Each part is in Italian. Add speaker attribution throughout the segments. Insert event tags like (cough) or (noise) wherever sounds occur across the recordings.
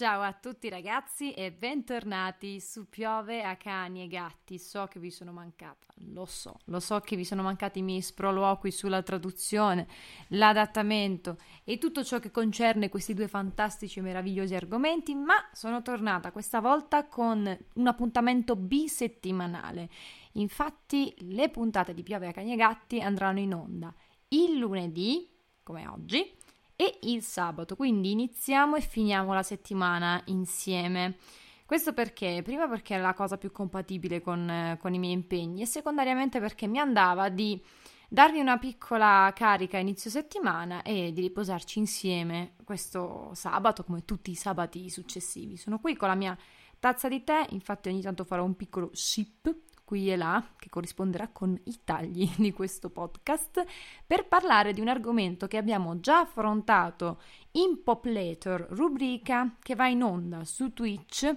Speaker 1: Ciao a tutti ragazzi e bentornati su Piove a cani e gatti. So che vi sono mancata, lo so, lo so che vi sono mancati i miei sproloqui sulla traduzione, l'adattamento e tutto ciò che concerne questi due fantastici e meravigliosi argomenti, ma sono tornata questa volta con un appuntamento bisettimanale. Infatti le puntate di Piove a cani e gatti andranno in onda il lunedì, come oggi, e il sabato, quindi iniziamo e finiamo la settimana insieme. Questo perché? Prima perché è la cosa più compatibile con, con, i miei impegni e secondariamente perché mi andava di darvi una piccola carica a inizio settimana e di riposarci insieme questo sabato come tutti i sabati successivi. Sono qui con la mia tazza di tè, infatti ogni tanto farò un piccolo sip qui e là, che corrisponderà con i tagli (laughs) di questo podcast, per parlare di un argomento che abbiamo già affrontato in Pop Later, rubrica che va in onda su Twitch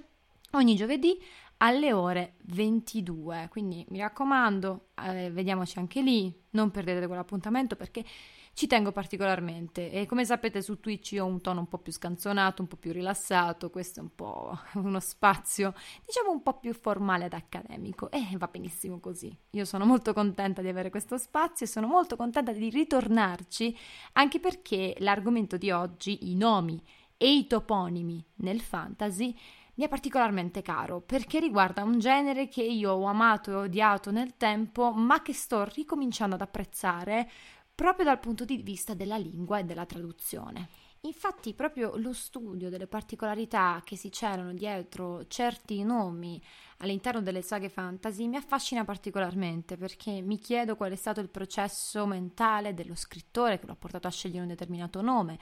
Speaker 1: ogni giovedì alle ore 22. Quindi mi raccomando, eh, vediamoci anche lì, non perdete quell'appuntamento perché ci tengo particolarmente e come sapete su Twitch ho un tono un po' più scanzonato, un po' più rilassato, questo è un po' (laughs) uno spazio diciamo un po' più formale ed accademico e va benissimo così. Io sono molto contenta di avere questo spazio e sono molto contenta di ritornarci anche perché l'argomento di oggi, i nomi e i toponimi nel fantasy, mi è particolarmente caro perché riguarda un genere che io ho amato e odiato nel tempo, ma che sto ricominciando ad apprezzare proprio dal punto di vista della lingua e della traduzione. Infatti proprio lo studio delle particolarità che si celano dietro certi nomi all'interno delle saghe fantasy mi affascina particolarmente perché mi chiedo qual è stato il processo mentale dello scrittore che lo ha portato a scegliere un determinato nome,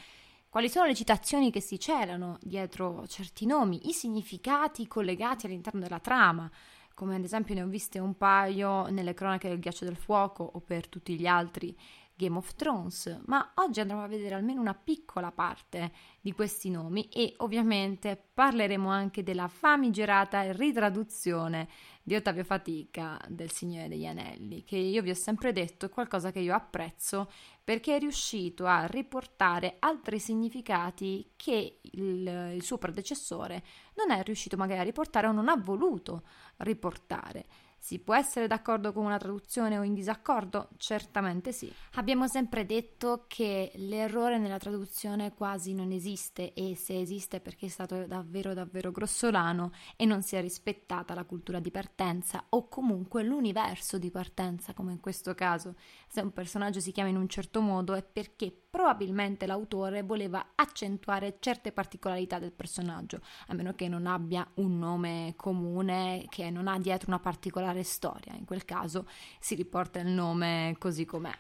Speaker 1: quali sono le citazioni che si celano dietro certi nomi, i significati collegati all'interno della trama, come ad esempio ne ho viste un paio nelle cronache del ghiaccio del fuoco o per tutti gli altri Game of Thrones, ma oggi andremo a vedere almeno una piccola parte di questi nomi e ovviamente parleremo anche della famigerata ritraduzione di Ottavio Fatica del Signore degli Anelli, che io vi ho sempre detto è qualcosa che io apprezzo perché è riuscito a riportare altri significati che il, il suo predecessore non è riuscito magari a riportare o non ha voluto riportare. Si può essere d'accordo con una traduzione o in disaccordo? Certamente sì. Abbiamo sempre detto che l'errore nella traduzione quasi non esiste e se esiste è perché è stato davvero davvero grossolano e non si è rispettata la cultura di partenza o comunque l'universo di partenza come in questo caso. Se un personaggio si chiama in un certo modo è perché probabilmente l'autore voleva accentuare certe particolarità del personaggio, a meno che non abbia un nome comune che non ha dietro una particolare storia. In quel caso si riporta il nome così com'è.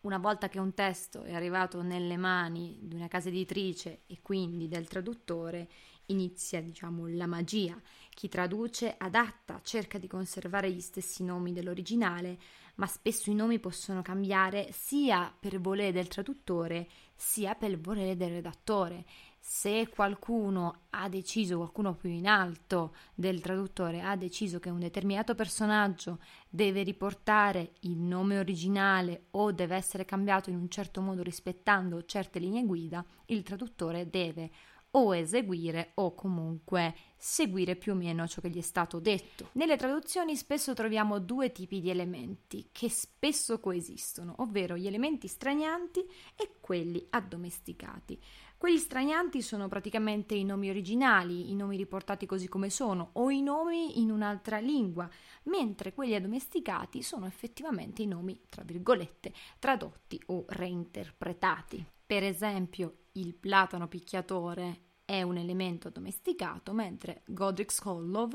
Speaker 1: Una volta che un testo è arrivato nelle mani di una casa editrice e quindi del traduttore, inizia, diciamo, la magia. Chi traduce adatta, cerca di conservare gli stessi nomi dell'originale, ma spesso i nomi possono cambiare sia per volere del traduttore sia per volere del redattore. Se qualcuno ha deciso, qualcuno più in alto del traduttore ha deciso che un determinato personaggio deve riportare il nome originale o deve essere cambiato in un certo modo rispettando certe linee guida, il traduttore deve o eseguire o comunque seguire più o meno ciò che gli è stato detto. Nelle traduzioni spesso troviamo due tipi di elementi che spesso coesistono, ovvero gli elementi stranianti e quelli addomesticati. Quelli stranianti sono praticamente i nomi originali, i nomi riportati così come sono, o i nomi in un'altra lingua, mentre quelli addomesticati sono effettivamente i nomi, tra virgolette, tradotti o reinterpretati. Per esempio, il platano picchiatore è un elemento addomesticato, mentre Godric's Hollow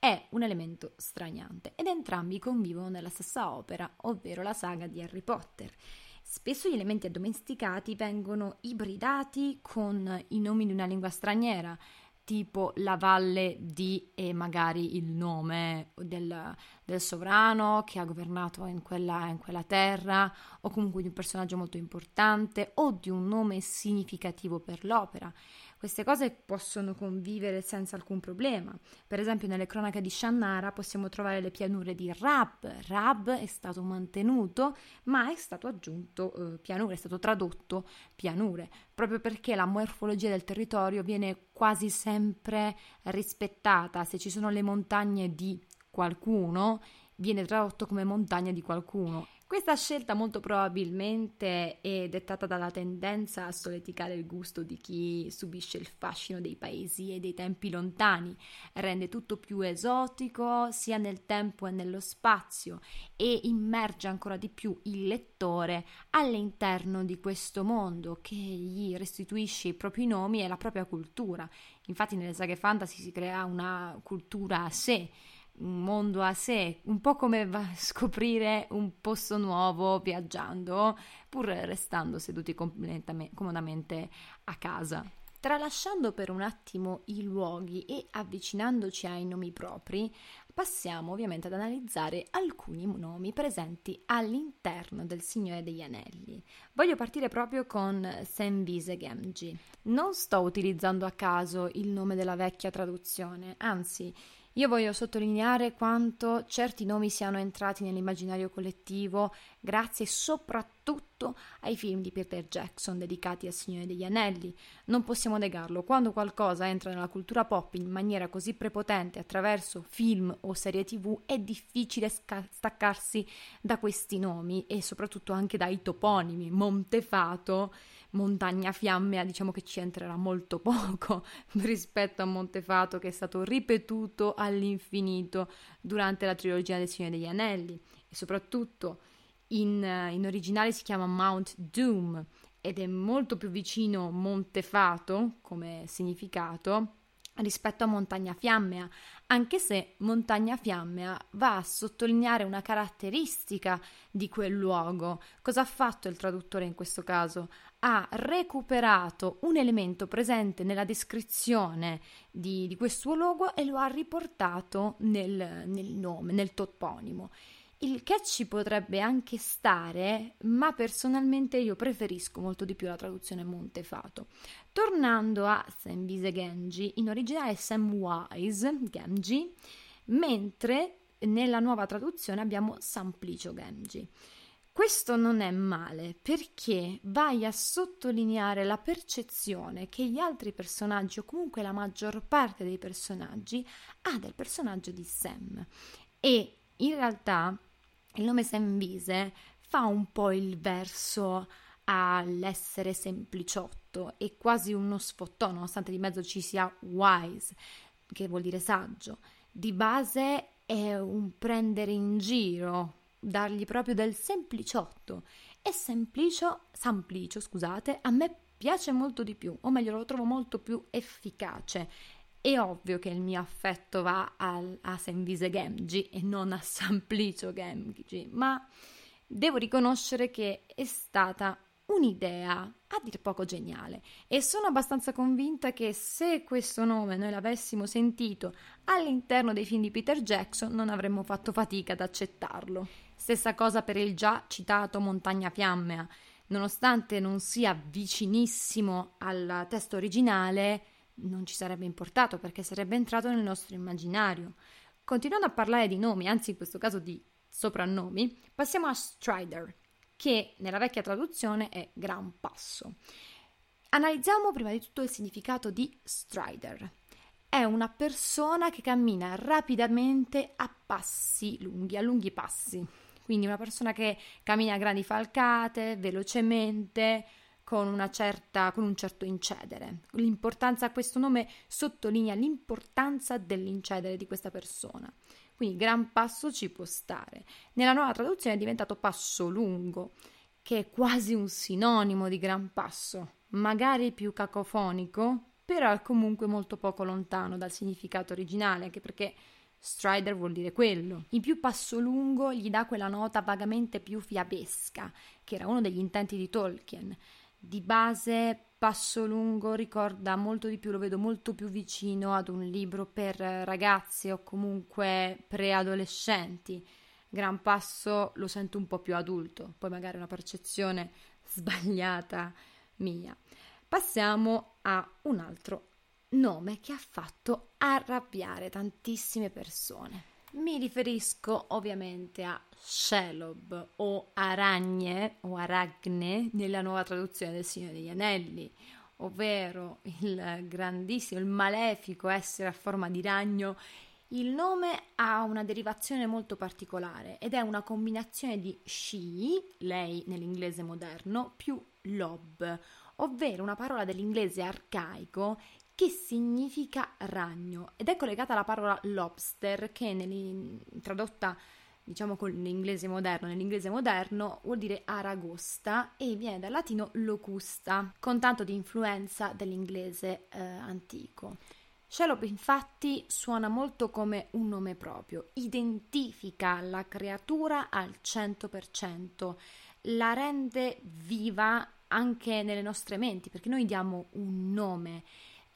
Speaker 1: è un elemento straniante, ed entrambi convivono nella stessa opera, ovvero la saga di Harry Potter. Spesso gli elementi addomesticati vengono ibridati con i nomi di una lingua straniera, tipo la valle di e magari il nome del, del sovrano che ha governato in quella, in quella, terra, o comunque di un personaggio molto importante, o di un nome significativo per l'opera. Queste cose possono convivere senza alcun problema. Per esempio, nelle cronache di Shannara possiamo trovare le pianure di Rab. Rab è stato mantenuto, ma è stato aggiunto eh, pianure, è stato tradotto pianure, proprio perché la morfologia del territorio viene quasi sempre rispettata. Se ci sono le montagne di qualcuno, viene tradotto come montagna di qualcuno. Questa scelta molto probabilmente è dettata dalla tendenza a soleticare il gusto di chi subisce il fascino dei paesi e dei tempi lontani, rende tutto più esotico sia nel tempo e nello spazio e immerge ancora di più il lettore all'interno di questo mondo che gli restituisce i propri nomi e la propria cultura. Infatti nelle saghe fantasy si crea una cultura a sé un mondo a sé, un po' come scoprire un posto nuovo viaggiando, pur restando seduti comodamente a casa. Tralasciando per un attimo i luoghi e avvicinandoci ai nomi propri, passiamo ovviamente ad analizzare alcuni nomi presenti all'interno del Signore degli Anelli. Voglio partire proprio con Senvise Gemji. Non sto utilizzando a caso il nome della vecchia traduzione, anzi io voglio sottolineare quanto certi nomi siano entrati nell'immaginario collettivo grazie soprattutto ai film di Peter Jackson dedicati al Signore degli Anelli. Non possiamo negarlo, quando qualcosa entra nella cultura pop in maniera così prepotente attraverso film o serie tv è difficile sca- staccarsi da questi nomi e soprattutto anche dai toponimi. Montefato Montagna Fiammea diciamo che ci entrerà molto (laughs) poco rispetto a Montefato che è stato ripetuto all'infinito durante la trilogia del Signore degli Anelli e soprattutto in, in originale si chiama Mount Doom ed è molto più vicino Montefato come significato rispetto a Montagna Fiammea, anche se Montagna Fiammea va a sottolineare una caratteristica di quel luogo. Cosa ha fatto il traduttore in questo caso? Ha recuperato un elemento presente nella descrizione di, di questo luogo e lo ha riportato nel, nel nome, nel toponimo. Il che ci potrebbe anche stare, ma personalmente io preferisco molto di più la traduzione Montefato. Tornando a Sembise Genji, in originale Samwise Genji, mentre nella nuova traduzione abbiamo Samplicio Genji. Questo non è male perché vai a sottolineare la percezione che gli altri personaggi, o comunque la maggior parte dei personaggi, ha del personaggio di Sam. E in realtà il nome Semvise fa un po' il verso all'essere sempliciotto e quasi uno sfottò, nonostante di mezzo ci sia wise, che vuol dire saggio. Di base è un prendere in giro, dargli proprio del sempliciotto. E semplicio, samplicio, scusate, a me piace molto di più, o meglio lo trovo molto più efficace è ovvio che il mio affetto va al, a Senvise Gemji e non a (laughs) Samplicio Gemji, ma devo riconoscere che è stata un'idea a dir poco geniale e sono abbastanza convinta che se questo nome noi l'avessimo sentito all'interno dei film di Peter Jackson non avremmo fatto fatica ad accettarlo. Stessa cosa per il già citato Montagna Fiammea. Nonostante non sia vicinissimo al testo originale, non ci sarebbe importato perché sarebbe entrato nel nostro immaginario. Continuando a parlare di nomi, anzi in questo caso di soprannomi, passiamo a Strider, che nella vecchia traduzione è gran passo. Analizziamo prima di tutto il significato di Strider. È una persona che cammina rapidamente a passi lunghi, a lunghi passi. Quindi una persona che cammina a grandi falcate, velocemente, con, certa, con un certo incedere. L'importanza, questo nome sottolinea l'importanza dell'incedere di questa persona. Quindi gran passo ci può stare. Nella nuova traduzione è diventato passo lungo, che è quasi un sinonimo di gran passo, magari più cacofonico, però è comunque molto poco lontano dal significato originale, anche perché Strider vuol dire quello. In più passo lungo gli dà quella nota vagamente più fiabesca, che era uno degli intenti di Tolkien. Di base passo lungo ricorda molto di più, lo vedo molto più vicino ad un libro per ragazzi o comunque preadolescenti. Gran passo lo sento un po' più adulto, poi magari una percezione (laughs) sbagliata mia. Passiamo a un altro nome che ha fatto arrabbiare tantissime persone. Mi riferisco ovviamente a Shelob o Aragne o Aragne nella nuova traduzione del Signore degli Anelli, ovvero il grandissimo, il malefico essere a forma di ragno. Il nome ha una derivazione molto particolare ed è una combinazione di she, lei nell'inglese moderno, più lob, ovvero una parola dell'inglese arcaico che significa ragno? Ed è collegata alla parola lobster che tradotta diciamo con l'inglese moderno, nell'inglese moderno vuol dire aragosta e viene dal latino locusta, con tanto di influenza dell'inglese eh, antico. Shelob infatti suona molto come un nome proprio, identifica la creatura al 100%, la rende viva anche nelle nostre menti, perché noi diamo un nome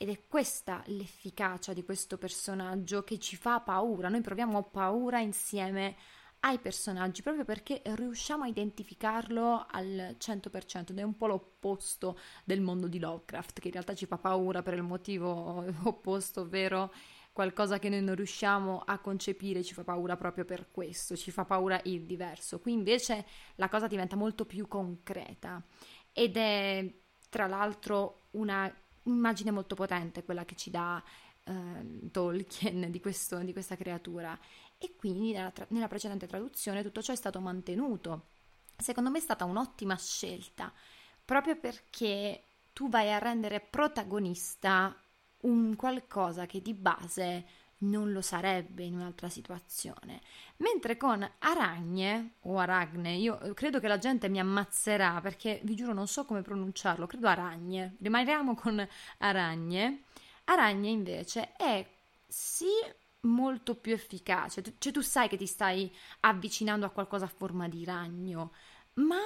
Speaker 1: ed è questa l'efficacia di questo personaggio che ci fa paura. Noi proviamo paura insieme ai personaggi proprio perché riusciamo a identificarlo al 100% ed è un po' l'opposto del mondo di Lovecraft che in realtà ci fa paura per il motivo (laughs) opposto, ovvero qualcosa che noi non riusciamo a concepire ci fa paura proprio per questo, ci fa paura il diverso. Qui invece la cosa diventa molto più concreta ed è tra l'altro una immagine molto potente quella che ci dà eh, Tolkien di, questo, di, questa creatura e quindi nella, tra- nella precedente traduzione tutto ciò è stato mantenuto. Secondo me è stata un'ottima scelta proprio perché tu vai a rendere protagonista un qualcosa che di base non lo sarebbe in un'altra situazione. Mentre con aragne o aragne, io credo che la gente mi ammazzerà perché vi giuro non so come pronunciarlo, credo aragne. Rimaniamo con aragne. Aragne invece è sì molto più efficace, cioè tu sai che ti stai avvicinando a qualcosa a forma di ragno, ma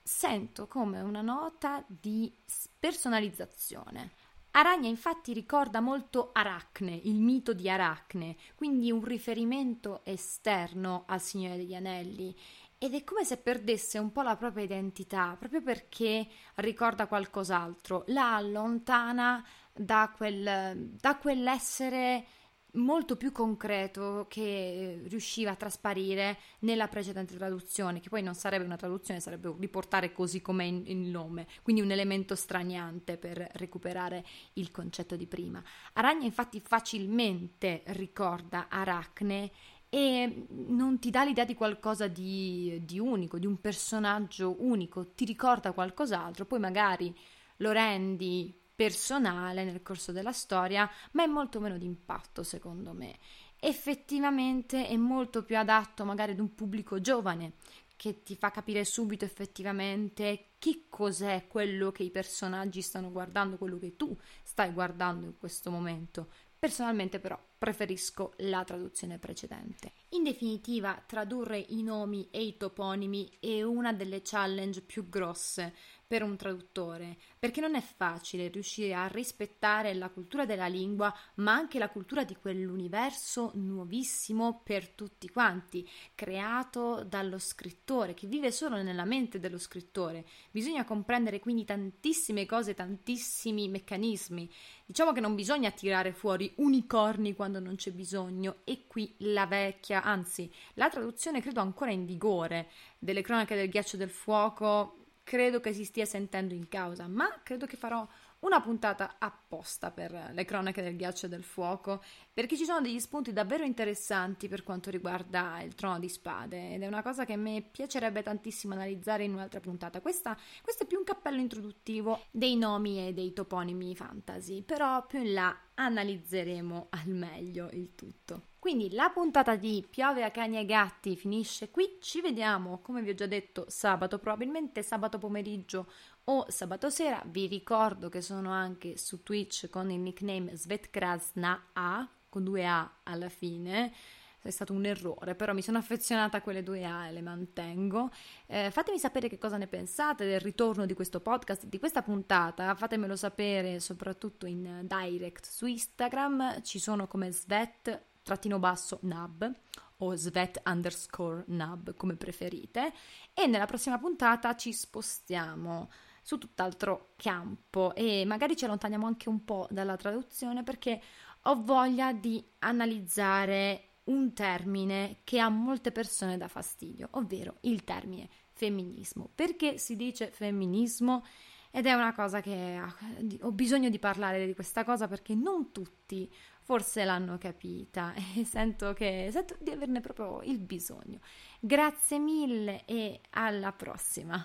Speaker 1: sento come una nota di personalizzazione Aragna infatti ricorda molto Aracne, il mito di Aracne, quindi un riferimento esterno al Signore degli Anelli. Ed è come se perdesse un po' la propria identità, proprio perché ricorda qualcos'altro, la allontana da, quel, da quell'essere molto più concreto che riusciva a trasparire nella precedente traduzione, che poi non sarebbe una traduzione, sarebbe riportare così com'è il nome, quindi un elemento straniante per recuperare il concetto di prima. Aragna infatti facilmente ricorda Aracne e non ti dà l'idea di qualcosa di, di unico, di un personaggio unico, ti ricorda qualcos'altro, poi magari lo rendi personale nel corso della storia, ma è molto meno di impatto secondo me. Effettivamente è molto più adatto magari ad un pubblico giovane che ti fa capire subito effettivamente che cos'è quello che i personaggi stanno guardando, quello che tu stai guardando in questo momento. Personalmente però preferisco la traduzione precedente. In definitiva, tradurre i nomi e i toponimi è una delle challenge più grosse per un traduttore, perché non è facile riuscire a rispettare la cultura della lingua, ma anche la cultura di quell'universo nuovissimo per tutti quanti, creato dallo scrittore, che vive solo nella mente dello scrittore. Bisogna comprendere quindi tantissime cose, tantissimi meccanismi. Diciamo che non bisogna tirare fuori unicorni quando non c'è bisogno, e qui la vecchia, anzi, la traduzione credo ancora in vigore delle cronache del ghiaccio del fuoco credo che si stia sentendo in causa, ma credo che farò una puntata apposta per le cronache del ghiaccio e del fuoco, perché ci sono degli spunti davvero interessanti per quanto riguarda il trono di spade ed è una cosa che a me piacerebbe tantissimo analizzare in un'altra puntata. Questa, questo è più un cappello introduttivo dei nomi e dei toponimi fantasy, però più in là analizzeremo al meglio il tutto. Quindi la puntata di Piove a cani e gatti finisce qui, ci vediamo come vi ho già detto sabato, probabilmente sabato pomeriggio o sabato sera. Vi ricordo che sono anche su Twitch con il nickname Svetkrasna A con due A alla fine. È stato un errore, però mi sono affezionata a quelle due A e le mantengo. Eh, fatemi sapere che cosa ne pensate del ritorno di questo podcast, di questa puntata. Fatemelo sapere soprattutto in direct su Instagram. Ci sono come Svet trattino basso nab o svet underscore nab come preferite e nella prossima puntata ci spostiamo su tutt'altro campo e magari ci allontaniamo anche un po' dalla traduzione perché ho voglia di analizzare un termine che a molte persone dà fastidio, ovvero il termine femminismo. Perché si dice femminismo? Ed è una cosa che ho bisogno di parlare di questa cosa perché non tutti forse l'hanno capita (laughs) e sento, che, sento di averne proprio il bisogno. Grazie mille e alla prossima.